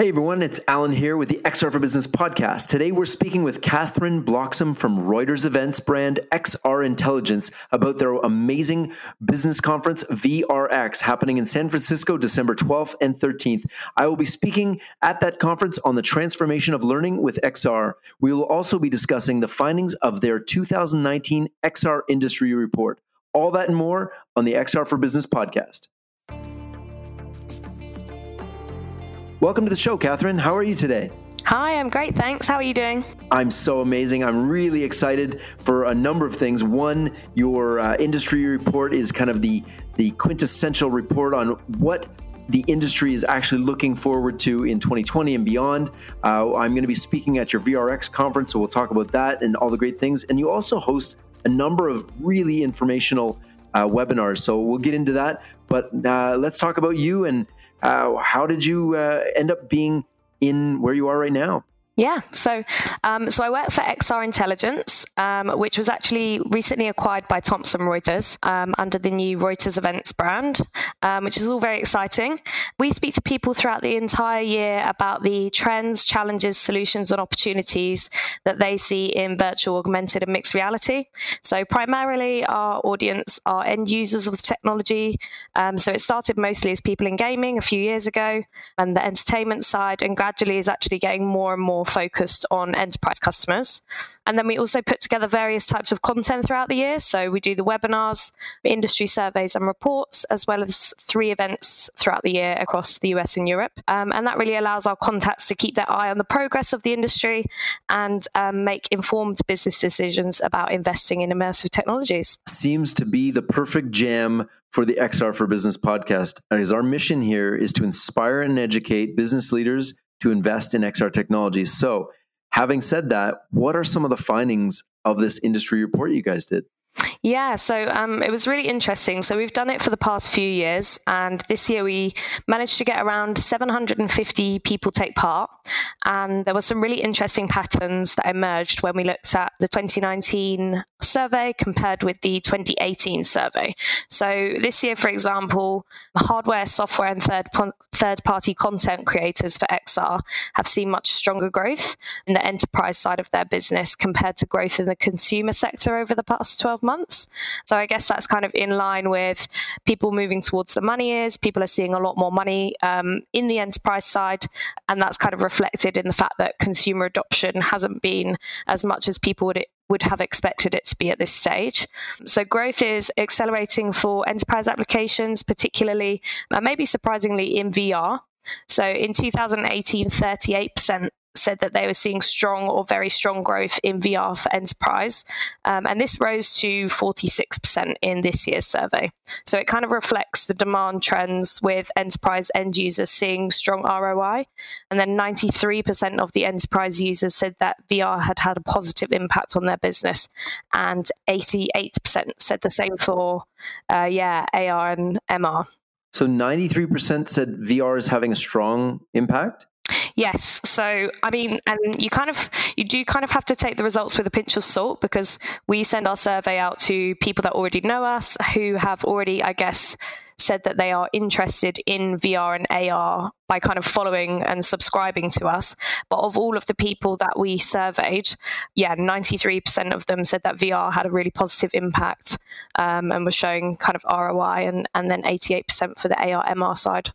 Hey everyone, it's Alan here with the XR for Business podcast. Today we're speaking with Catherine Bloxham from Reuters events brand XR Intelligence about their amazing business conference VRX happening in San Francisco December 12th and 13th. I will be speaking at that conference on the transformation of learning with XR. We will also be discussing the findings of their 2019 XR industry report. All that and more on the XR for Business podcast. Welcome to the show, Catherine. How are you today? Hi, I'm great, thanks. How are you doing? I'm so amazing. I'm really excited for a number of things. One, your uh, industry report is kind of the the quintessential report on what the industry is actually looking forward to in 2020 and beyond. Uh, I'm going to be speaking at your VRX conference, so we'll talk about that and all the great things. And you also host a number of really informational uh, webinars, so we'll get into that. But uh, let's talk about you and how did you uh, end up being in where you are right now? Yeah, so um, so I work for XR Intelligence, um, which was actually recently acquired by Thomson Reuters um, under the new Reuters Events brand, um, which is all very exciting. We speak to people throughout the entire year about the trends, challenges, solutions, and opportunities that they see in virtual, augmented, and mixed reality. So primarily, our audience are end users of the technology. Um, so it started mostly as people in gaming a few years ago, and the entertainment side, and gradually is actually getting more and more focused on enterprise customers. And then we also put together various types of content throughout the year. So we do the webinars, industry surveys, and reports, as well as three events throughout the year across the US and Europe. Um, and that really allows our contacts to keep their eye on the progress of the industry and um, make informed business decisions about investing in immersive technologies. Seems to be the perfect jam for the XR for Business podcast. As our mission here is to inspire and educate business leaders to invest in XR technologies. So, having said that, what are some of the findings of this industry report you guys did? Yeah, so um, it was really interesting. So we've done it for the past few years, and this year we managed to get around 750 people take part. And there were some really interesting patterns that emerged when we looked at the 2019 survey compared with the 2018 survey. So this year, for example, hardware, software, and third third party content creators for XR have seen much stronger growth in the enterprise side of their business compared to growth in the consumer sector over the past 12 months. So I guess that's kind of in line with people moving towards the money is. People are seeing a lot more money um, in the enterprise side, and that's kind of reflected in the fact that consumer adoption hasn't been as much as people would would have expected it to be at this stage. So growth is accelerating for enterprise applications, particularly, uh, maybe surprisingly, in VR. So in 2018, 38% said that they were seeing strong or very strong growth in VR for enterprise. Um, and this rose to 46% in this year's survey. So it kind of reflects the demand trends with enterprise end users seeing strong ROI. And then 93% of the enterprise users said that VR had had a positive impact on their business. And 88% said the same for, uh, yeah, AR and MR. So 93% said VR is having a strong impact? Yes. So, I mean, and you kind of, you do kind of have to take the results with a pinch of salt because we send our survey out to people that already know us who have already, I guess, said that they are interested in VR and AR by kind of following and subscribing to us. But of all of the people that we surveyed, yeah, 93% of them said that VR had a really positive impact um, and was showing kind of ROI, and, and then 88% for the AR MR side.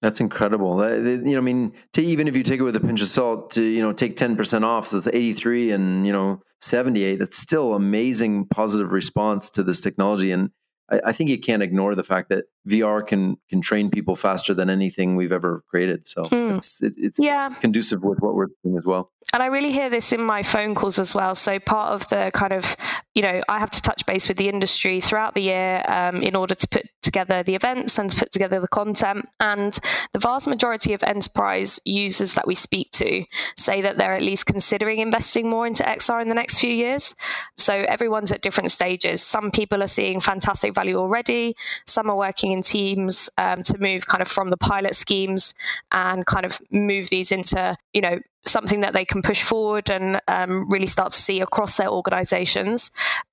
That's incredible. You know, I mean, to, even if you take it with a pinch of salt, to you know, take ten percent off, so it's eighty three and you know seventy eight. That's still amazing positive response to this technology, and I, I, think you can't ignore the fact that VR can can train people faster than anything we've ever created. So mm. it's it, it's yeah. conducive with what we're doing as well. And I really hear this in my phone calls as well. So part of the kind of you know I have to touch base with the industry throughout the year um, in order to put together the events and to put together the content. And the vast majority of enterprise users that we speak to say that they're at least considering investing more into XR in the next few years. So everyone's at different stages. Some people are seeing fantastic value already. Some are working in teams um, to move kind of from the pilot schemes and kind of move these into, you know, something that they can push forward and um, really start to see across their organizations.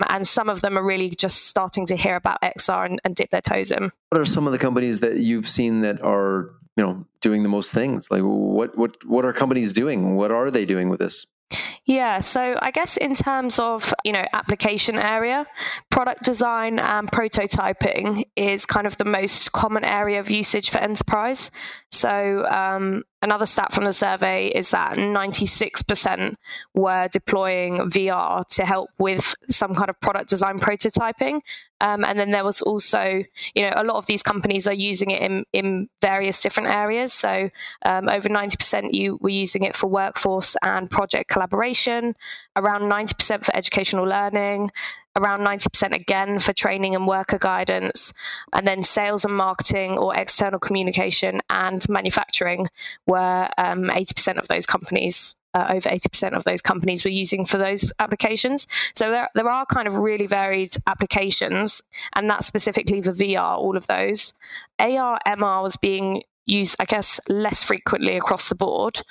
And some of them are really just starting to hear about XR and, and dip their toes in. What are some of the companies that you've seen that are you know doing the most things? Like what what what are companies doing? What are they doing with this? Yeah, so I guess in terms of you know application area, product design and prototyping is kind of the most common area of usage for enterprise. So um, another stat from the survey is that 96% were deploying VR to help with some kind of product design prototyping, um, and then there was also you know a lot of these companies are using it in in various different areas. So um, over 90% you were using it for workforce and project collaboration, around 90% for educational learning, around 90% again for training and worker guidance, and then sales and marketing or external communication and manufacturing were um, 80% of those companies. Uh, over 80% of those companies were using for those applications. So there, there are kind of really varied applications, and that's specifically for VR, all of those. AR, MR was being used, I guess, less frequently across the board.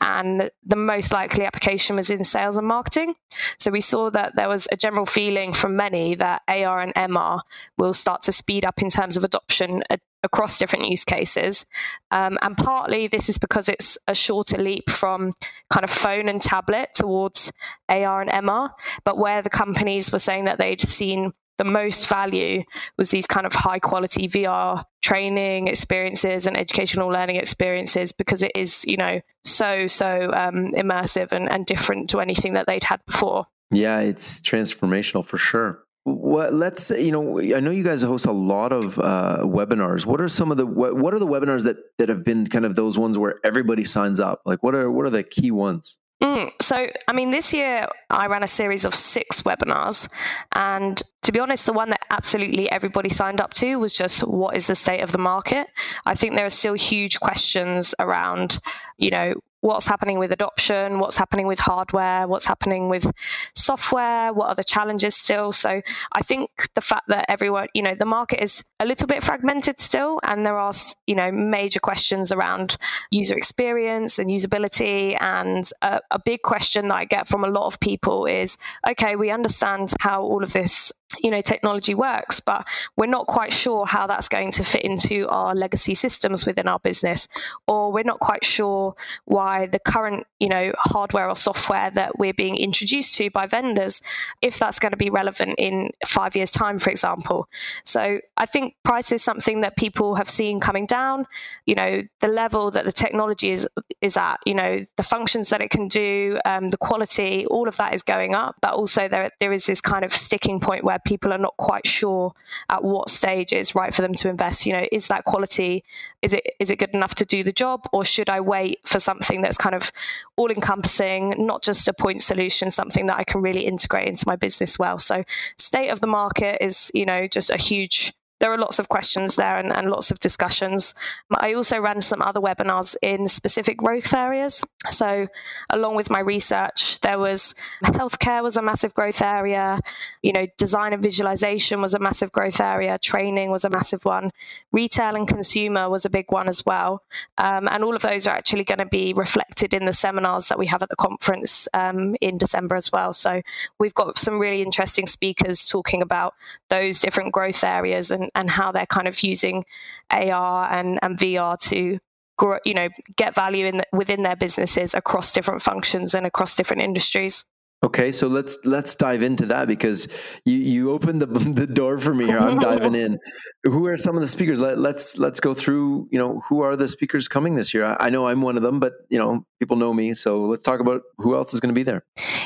And the most likely application was in sales and marketing. So we saw that there was a general feeling from many that AR and MR will start to speed up in terms of adoption across different use cases. Um, and partly this is because it's a shorter leap from kind of phone and tablet towards AR and MR. But where the companies were saying that they'd seen the most value was these kind of high quality VR training experiences and educational learning experiences because it is, you know, so, so um, immersive and, and different to anything that they'd had before. Yeah, it's transformational for sure. What, let's you know i know you guys host a lot of uh, webinars what are some of the what, what are the webinars that that have been kind of those ones where everybody signs up like what are what are the key ones Mm, so, I mean, this year I ran a series of six webinars. And to be honest, the one that absolutely everybody signed up to was just what is the state of the market? I think there are still huge questions around, you know, what's happening with adoption, what's happening with hardware, what's happening with software, what are the challenges still. So I think the fact that everyone, you know, the market is a little bit fragmented still, and there are, you know, major questions around user experience and usability. And a, a big question that I get from a lot of people is okay, we understand how all of this you know technology works but we're not quite sure how that's going to fit into our legacy systems within our business or we're not quite sure why the current you know hardware or software that we're being introduced to by vendors if that's going to be relevant in 5 years time for example. So i think price is something that people have seen coming down. You know the level that the technology is is at you know the functions that it can do um, the quality all of that is going up but also there there is this kind of sticking point where people are not quite sure at what stage it's right for them to invest. You know, is that quality? Is it is it good enough to do the job, or should I wait for something that's kind of all encompassing, not just a point solution, something that I can really integrate into my business well? So, state of the market is you know just a huge there are lots of questions there and, and, lots of discussions. I also ran some other webinars in specific growth areas. So, along with my research, there was healthcare was a massive growth area. You know, design and visualization was a massive growth area. Training was a massive one. Retail and consumer was a big one as well. Um, and all of those are actually going to be reflected in the seminars that we have at the conference um, in December as well. So, we've got some really interesting speakers talking about those different growth areas and and how they're kind of using AR and, and VR to grow, you know, get value in the, within their businesses across different functions and across different industries. Okay, so let's let's dive into that because you you opened the the door for me here. I'm diving in. Who are some of the speakers? Let, let's let's go through. You know, who are the speakers coming this year? I, I know I'm one of them, but you know, people know me. So let's talk about who else is going to be there.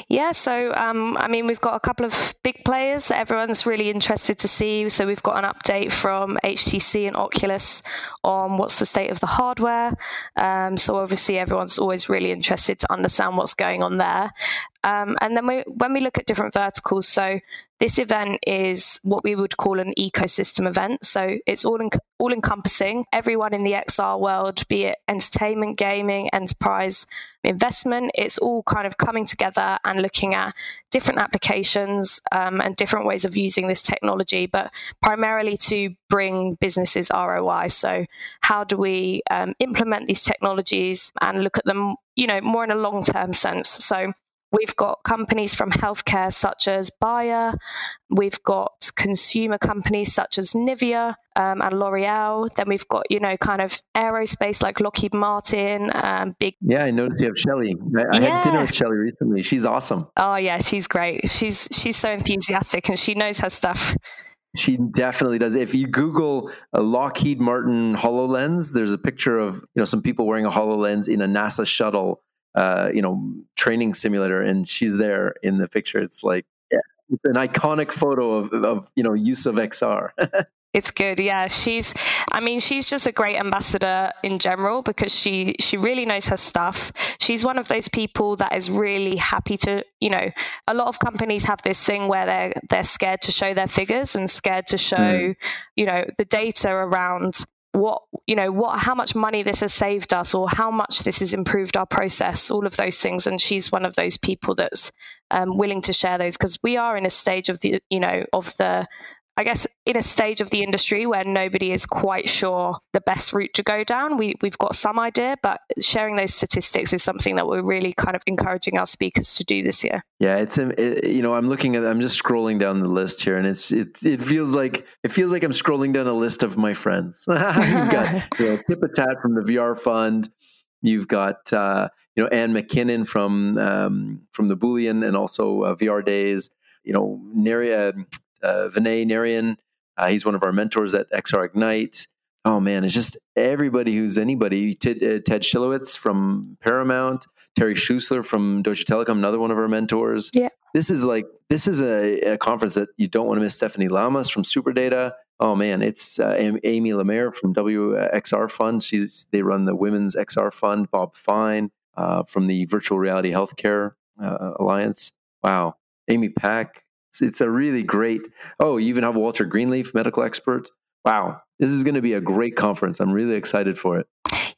Yeah, so um, I mean, we've got a couple of big players that everyone's really interested to see. So we've got an update from HTC and Oculus on what's the state of the hardware. Um, so obviously, everyone's always really interested to understand what's going on there. Um, and then we, when we look at different verticals, so this event is what we would call an ecosystem event. So it's all en- all encompassing. Everyone in the XR world, be it entertainment, gaming, enterprise, investment, it's all kind of coming together and looking at different applications um, and different ways of using this technology, but primarily to bring businesses ROI. So how do we um, implement these technologies and look at them, you know, more in a long term sense? So We've got companies from healthcare such as Bayer. We've got consumer companies such as Nivea um, and L'Oreal. Then we've got, you know, kind of aerospace like Lockheed Martin, um, big. Yeah, I noticed you have Shelly. I, I had dinner with Shelly recently. She's awesome. Oh yeah, she's great. She's she's so enthusiastic and she knows her stuff. She definitely does. If you Google a Lockheed Martin HoloLens, there's a picture of you know some people wearing a HoloLens in a NASA shuttle uh, you know, training simulator, and she's there in the picture. It's like yeah, it's an iconic photo of, of you know use of XR. It's good. Yeah, she's I mean, she's just a great ambassador in general because she she really knows her stuff. She's one of those people that is really happy to, you know, a lot of companies have this thing where they're they're scared to show their figures and scared to show, mm. you know, the data around what you know what how much money this has saved us or how much this has improved our process all of those things. And she's one of those people that's um, willing to share those because we are in a stage of the you know of the I guess in a stage of the industry where nobody is quite sure the best route to go down. We, we've got some idea, but sharing those statistics is something that we're really kind of encouraging our speakers to do this year. Yeah, it's um, it, you know I'm looking at I'm just scrolling down the list here, and it's it it feels like it feels like I'm scrolling down a list of my friends. You've got you know, Tipatat from the VR Fund. You've got uh, you know Anne McKinnon from um, from the Boolean and also uh, VR Days. You know, Neria, uh, Vinay Narayan. Uh, he's one of our mentors at XR Ignite. Oh man, it's just everybody who's anybody. Ted, uh, Ted Schilowitz from Paramount, Terry Schussler from Deutsche Telekom, another one of our mentors. Yeah. This is like this is a, a conference that you don't want to miss. Stephanie Llamas from SuperData. Oh man, it's uh, Amy LaMeyer from WXR Fund. She's they run the Women's XR Fund. Bob Fine uh, from the Virtual Reality Healthcare uh, Alliance. Wow, Amy Peck, it's, it's a really great. Oh, you even have Walter Greenleaf, medical expert. Wow, this is going to be a great conference. I'm really excited for it.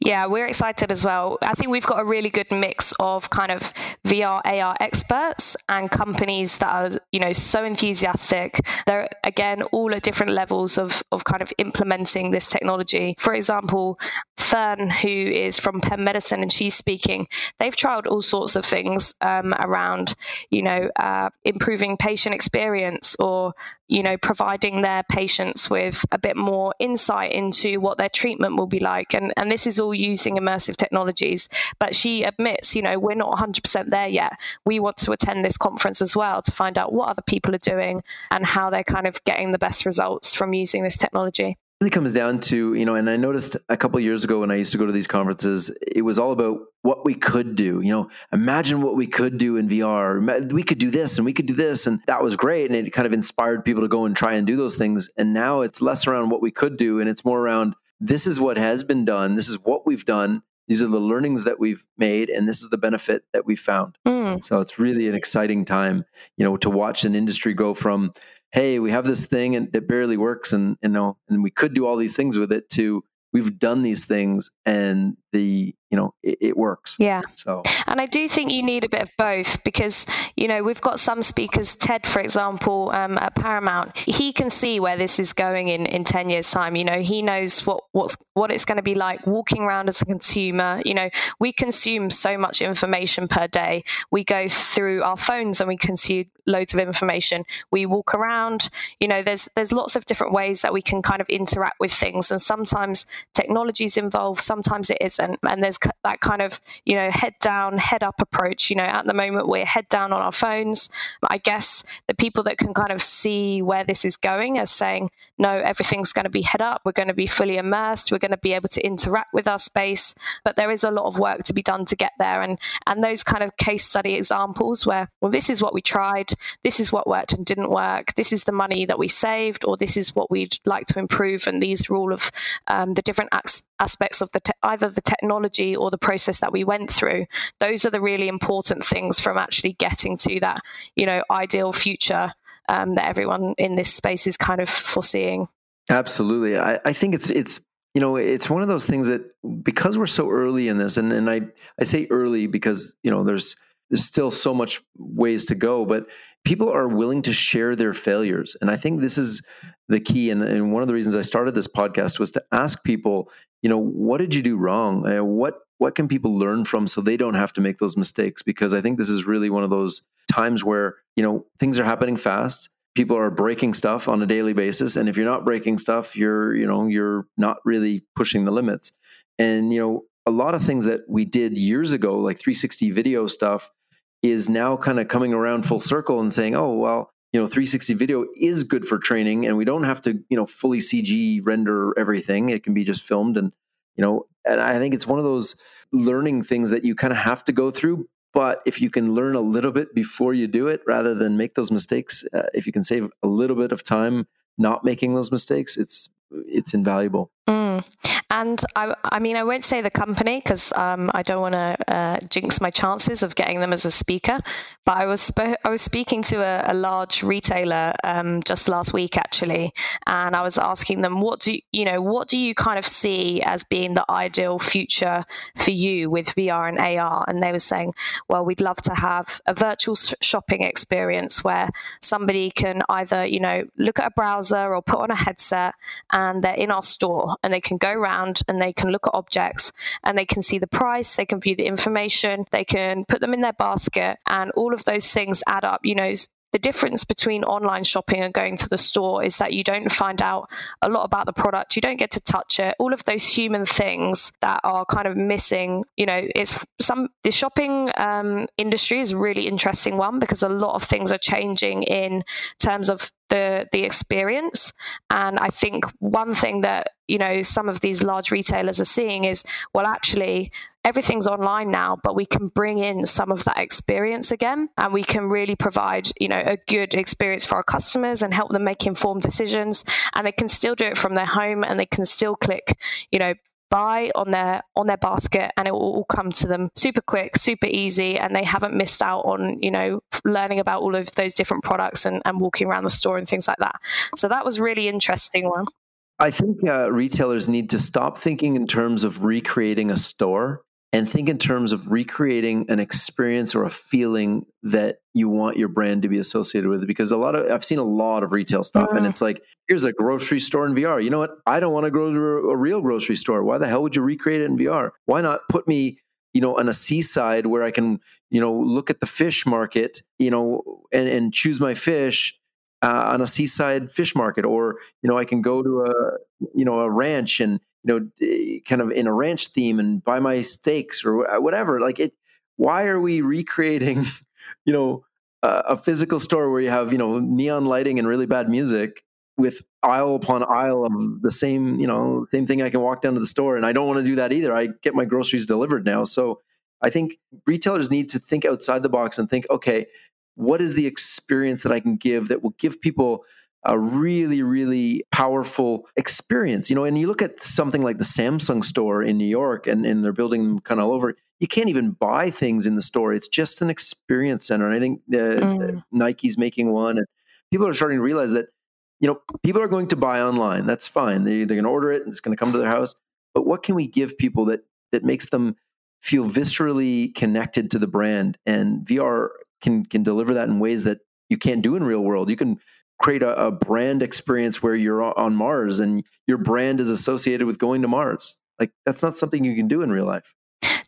Yeah, we're excited as well. I think we've got a really good mix of kind of VR, AR experts and companies that are, you know, so enthusiastic. They're again all at different levels of of kind of implementing this technology. For example, Fern, who is from Penn Medicine, and she's speaking. They've tried all sorts of things um, around, you know, uh, improving patient experience or you know, providing their patients with a bit more insight into what their treatment will be like. And, and this is all using immersive technologies. But she admits, you know, we're not 100% there yet. We want to attend this conference as well to find out what other people are doing and how they're kind of getting the best results from using this technology really comes down to you know and i noticed a couple years ago when i used to go to these conferences it was all about what we could do you know imagine what we could do in vr we could do this and we could do this and that was great and it kind of inspired people to go and try and do those things and now it's less around what we could do and it's more around this is what has been done this is what we've done these are the learnings that we've made and this is the benefit that we found mm. so it's really an exciting time you know to watch an industry go from hey, we have this thing and it barely works, and you know, and we could do all these things with it. To we've done these things, and the you know it, it, works. Yeah. So and i do think you need a bit of both because you know we've got some speakers ted for example um, at paramount. He can see where this is going in in 10 years time. You know he knows what what's what it's going to be like walking around as a consumer. You know we consume so much information per day. We go through our phones and we consume loads of information. We walk around. You know there's there's lots of different ways that we can kind of interact with things. And sometimes technology is involved sometimes it isn't. And there's that kind of you know head down head up approach. You know at the moment we're head down on our phones. I guess the people that can kind of see where this is going are saying no everything's going to be head up. We're going to be fully immersed. We're going to be able to interact with our space. But there is a lot of work to be done to get there. And and those kind of case study examples where well this is what we tried. This is what worked and didn't work. This is the money that we saved or this is what we'd like to improve. And these are all of um, the different aspects of the te- either the technology or the process that we went through those are the really important things from actually getting to that you know ideal future um, that everyone in this space is kind of foreseeing. Absolutely. I, I think it's it's you know it's one of those things that because we're so early in this and, and i i say early because you know there's there's still so much ways to go but people are willing to share their failures. And i think this is the key and, and one of the reasons i started this podcast was to ask people you know what did you do wrong? Uh, what what can people learn from so they don't have to make those mistakes? Because i think this is really one of those times where you know things are happening fast. People are breaking stuff on a daily basis. And if you're not breaking stuff you're you know you're not really pushing the limits. And you know a lot of things that we did years ago like 360 video stuff is now kind of coming around full circle and saying oh well you know 360 video is good for training and we don't have to you know fully cg render everything it can be just filmed and you know and i think it's one of those learning things that you kind of have to go through but if you can learn a little bit before you do it rather than make those mistakes uh, if you can save a little bit of time not making those mistakes it's it's invaluable mm. And I, I mean, I won't say the company because um, I don't want to uh, jinx my chances of getting them as a speaker. But I was I was speaking to a, a large retailer um, just last week actually, and I was asking them what do you know what do you kind of see as being the ideal future for you with VR and AR? And they were saying, well, we'd love to have a virtual shopping experience where somebody can either you know look at a browser or put on a headset and they're in our store and they can go around around and they can look at objects and they can see the price, they can view the information, they can put them in their basket, and all of those things add up. You know, the difference between online shopping and going to the store is that you don't find out a lot about the product you don't get to touch it all of those human things that are kind of missing you know it's some the shopping um, industry is a really interesting one because a lot of things are changing in terms of the the experience. And I think one thing that you know some of these large retailers are seeing is well, actually, everything's online now, but we can bring in some of that experience again, and we can really provide you know a good experience for our customers and help them make informed decisions. And they can still do it from their home, and they can still click you know buy on their on their basket and it will all come to them super quick super easy and they haven't missed out on you know learning about all of those different products and, and walking around the store and things like that. So that was really interesting one i think uh, retailers need to stop thinking in terms of recreating a store and think in terms of recreating an experience or a feeling that you want your brand to be associated with because a lot of I've seen a lot of retail stuff and mm-hmm. it's like here's a grocery store in VR. You know what? I don't want to go to a real grocery store. Why the hell would you recreate it in VR? Why not put me, you know, on a seaside where I can, you know, look at the fish market, you know, and, and choose my fish uh, on a seaside fish market or, you know, I can go to a, you know, a ranch and you know, kind of in a ranch theme and buy my steaks or whatever. Like it, why are we recreating, you know, a, a physical store where you have, you know, neon lighting and really bad music with aisle upon aisle of the same, you know, same thing. I can walk down to the store and I don't want to do that either. I get my groceries delivered now. So I think retailers need to think outside the box and think, okay, what is the experience that I can give that will give people a really, really powerful experience. You know, and you look at something like the Samsung store in New York and, and they're building them kind of all over. You can't even buy things in the store. It's just an experience center. And I think uh, mm. Nike's making one. And people are starting to realize that, you know, people are going to buy online. That's fine. They, they're going to order it and it's going to come to their house. But what can we give people that that makes them feel viscerally connected to the brand? And VR can can deliver that in ways that you can't do in real world. You can create a, a brand experience where you're on Mars and your brand is associated with going to Mars. Like that's not something you can do in real life.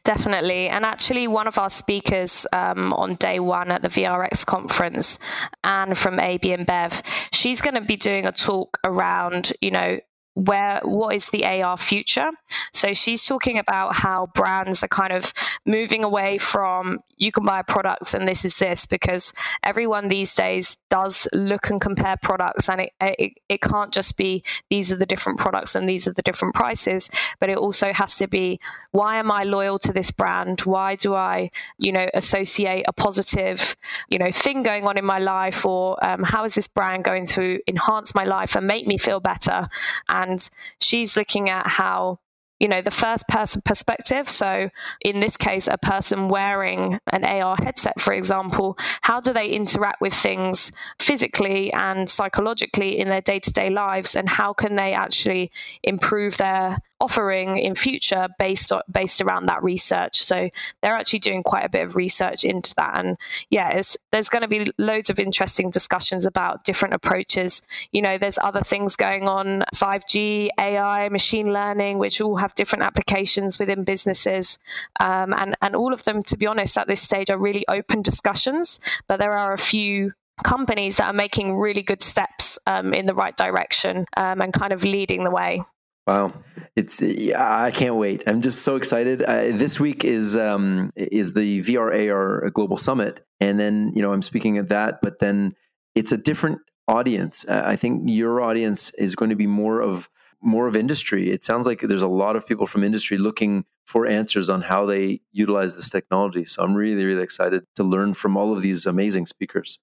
Definitely. And actually, one of our speakers um, on day one at the VRX conference, Anne from AB InBev, she's going to be doing a talk around, you know, where what is the AR future? So she's talking about how brands are kind of moving away from you can buy products and this is this because everyone these days does look and compare products and it, it, it can't just be these are the different products and these are the different prices but it also has to be why am I loyal to this brand why do I you know associate a positive you know thing going on in my life or um, how is this brand going to enhance my life and make me feel better and and she's looking at how you know the first person perspective. So in this case a person wearing an AR headset for example how do they interact with things physically and psychologically in their day-to-day lives and how can they actually improve their offering in future based on, based around that research. So they're actually doing quite a bit of research into that, and yeah, there's going to be loads of interesting discussions about different approaches. You know, there's other things going on, 5G, AI, machine learning, which all have different applications within businesses, um, and and all of them, to be honest, at this stage are really open discussions. But there are a few companies that are making really good steps um, in the right direction um, and kind of leading the way. Wow, it's I can't wait. I'm just so excited. Uh, this week is um, is the VR AR Global Summit, and then you know I'm speaking at that, but then it's a different audience. Uh, I think your audience is going to be more of more of industry. It sounds like there's a lot of people from industry looking for answers on how they utilize this technology. So I'm really really excited to learn from all of these amazing speakers.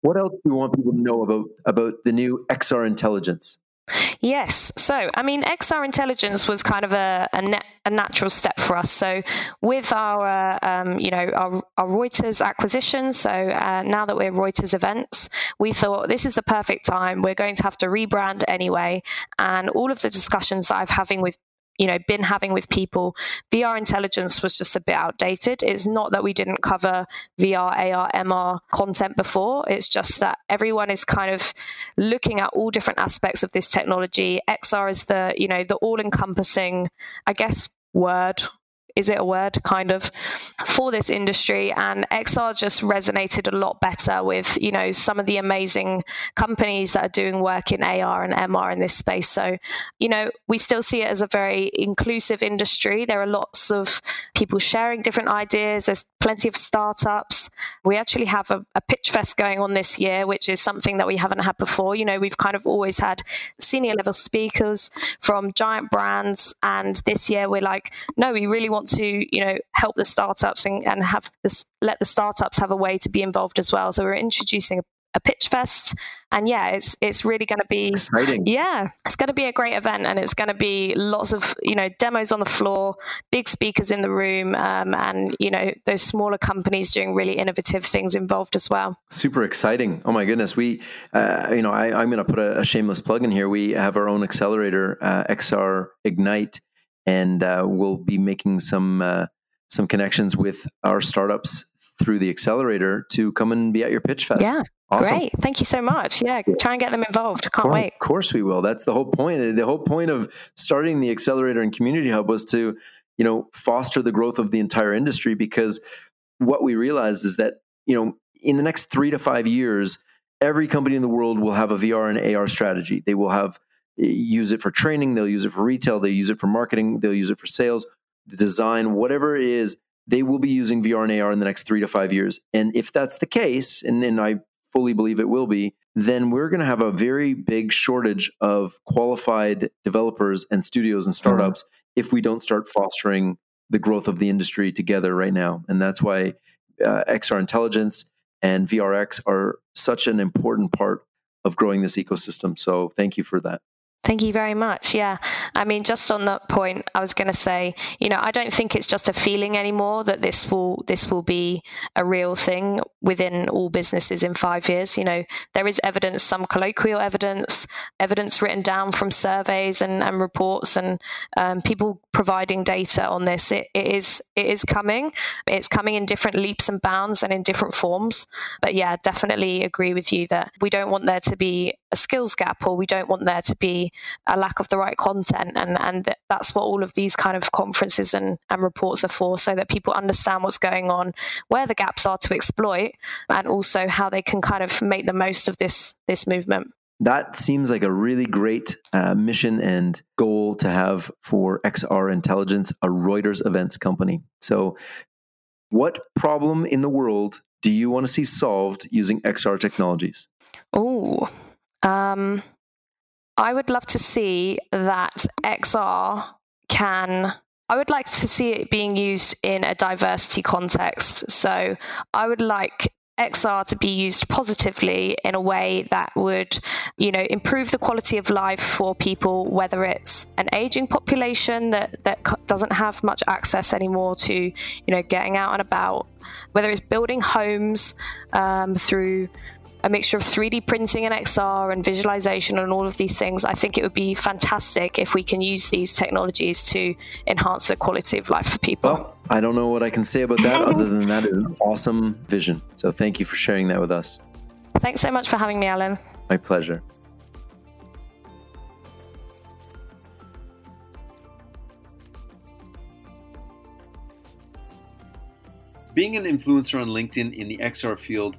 What else do you want people to know about about the new XR intelligence? Yes. So, I mean, XR intelligence was kind of a, a, a natural step for us. So, with our, um, you know, our, our, Reuters acquisition, so uh, now that we're Reuters Events, we thought this is the perfect time. We're going to have to rebrand anyway. And all of the discussions that I've having with you know been having with people vr intelligence was just a bit outdated. It's not that we didn't cover vr ar mr content before. It's just that everyone is kind of looking at all different aspects of this technology. Xr is the you know the all encompassing i guess word is it a word kind of for this industry? And xr just resonated a lot better with you know some of the amazing companies that are doing work in ar and mr in this space. So you know we still see it as a very inclusive industry. There are lots of people sharing different ideas. There's plenty of startups. We actually have a, a pitch fest going on this year which is something that we haven't had before. You know we've kind of always had senior level speakers from giant brands. And this year we're like no we really want to you know help the startups and, and have this let the startups have a way to be involved as well. So we're introducing a, a pitch fest. And yeah it's it's really going to be exciting. Yeah it's going to be a great event and it's going to be lots of you know demos on the floor big speakers in the room um, and you know those smaller companies doing really innovative things involved as well. Super exciting. Oh my goodness we uh, you know I, am going to put a, a, shameless plug in here. We have our own accelerator uh, xr ignite and uh, we'll be making some uh, some connections with our startups through the accelerator to come and be at your pitch fest. Yeah. Awesome. Great. Thank you so much. Yeah. Try and get them involved. Can't wait. Of course we will. That's the whole point. The whole point of starting the accelerator and community hub was to, you know, foster the growth of the entire industry because what we realized is that, you know, in the next three to five years, every company in the world will have a VR and AR strategy. They will have use it for training, they'll use it for retail, they'll use it for marketing, they'll use it for sales, design, whatever it is, they will be using VR and AR in the next three to five years. And if that's the case, and, and I fully believe it will be, then we're going to have a very big shortage of qualified developers and studios and mm-hmm. startups mm-hmm. if we don't start fostering the growth of the industry together right now. And that's why uh, XR Intelligence and VRX are such an important part of growing this ecosystem. So thank you for that. Thank you very much. Yeah. I mean, just on that point, I was going to say, you know, I don't think it's just a feeling anymore that this will this will be a real thing within all businesses in five years. You know, there is evidence, some colloquial evidence, evidence written down from surveys and, and reports, and um, people providing data on this. It, it is it is coming. It's coming in different leaps and bounds and in different forms. But yeah, definitely agree with you that we don't want there to be a skills gap, or we don't want there to be a lack of the right content. And, and that's what all of these kind of conferences and, and reports are for, so that people understand what's going on, where the gaps are to exploit, and also how they can kind of make the most of this this movement. That seems like a really great uh, mission and goal to have for XR Intelligence, a Reuters events company. So, what problem in the world do you want to see solved using XR technologies? Oh, um, I would love to see that XR can. I would like to see it being used in a diversity context. So I would like XR to be used positively in a way that would, you know, improve the quality of life for people, whether it's an aging population that, that doesn't have much access anymore to, you know, getting out and about, whether it's building homes um, through a mixture of 3D printing and XR and visualization and all of these things, I think it would be fantastic if we can use these technologies to enhance the quality of life for people. Well, I don't know what I can say about that other than that is an awesome vision. So thank you for sharing that with us. Thanks so much for having me, Alan. My pleasure. being an influencer on LinkedIn in the XR field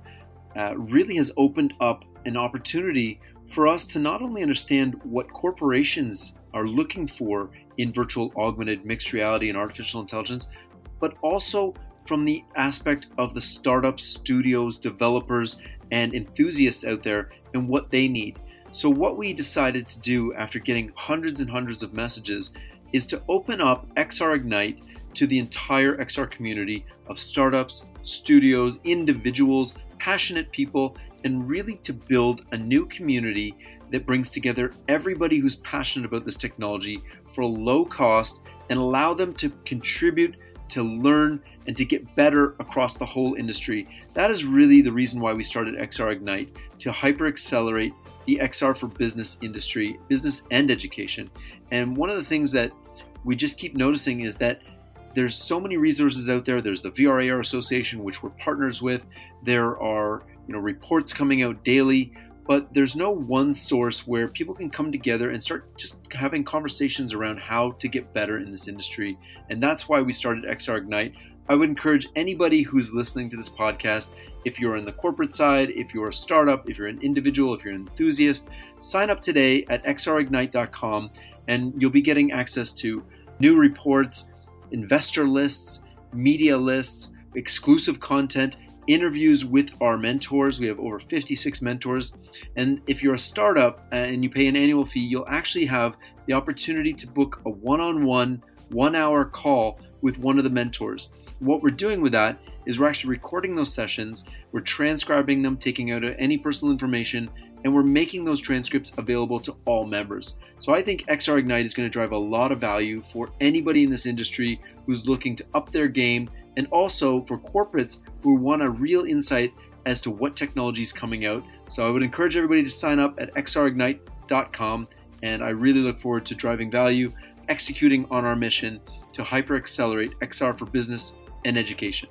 uh, really has opened up an opportunity for us to not only understand what corporations are looking for in virtual augmented mixed reality and artificial intelligence, but also from the aspect of the startups, studios, developers, and enthusiasts out there and what they need. So, what we decided to do after getting hundreds and hundreds of messages is to open up XR Ignite to the entire XR community of startups, studios, individuals, passionate people, and really to build a new community that brings together everybody who's passionate about this technology for a low cost and allow them to contribute, to learn, and to get better across the whole industry. That is really the reason why we started XR Ignite to hyper accelerate the XR for business industry, business and education. And one of the things that we just keep noticing is that there's so many resources out there. There's the VRAR Association, which we're partners with. There are you know reports coming out daily, but there's no one source where people can come together and start just having conversations around how to get better in this industry. And that's why we started XR Ignite. I would encourage anybody who's listening to this podcast, if you're in the corporate side, if you're a startup, if you're an individual, if you're an enthusiast, sign up today at xrignite.com and you'll be getting access to new reports investor lists, media lists, exclusive content, interviews with our mentors. We have over 56 mentors. And if you're a startup uh, and you pay an annual fee, you'll actually have the opportunity to book a one on one, one hour call with one of the mentors. What we're doing with that is we're actually recording those sessions, we're transcribing them, taking out any personal information, and we're making those transcripts available to all members. So I think XR Ignite is going to drive a lot of value for anybody in this industry who's looking to up their game and also for corporates who want a real insight as to what technology is coming out. So I would encourage everybody to sign up at xrignite.com and I really look forward to driving value, executing on our mission to hyper accelerate XR for business and education.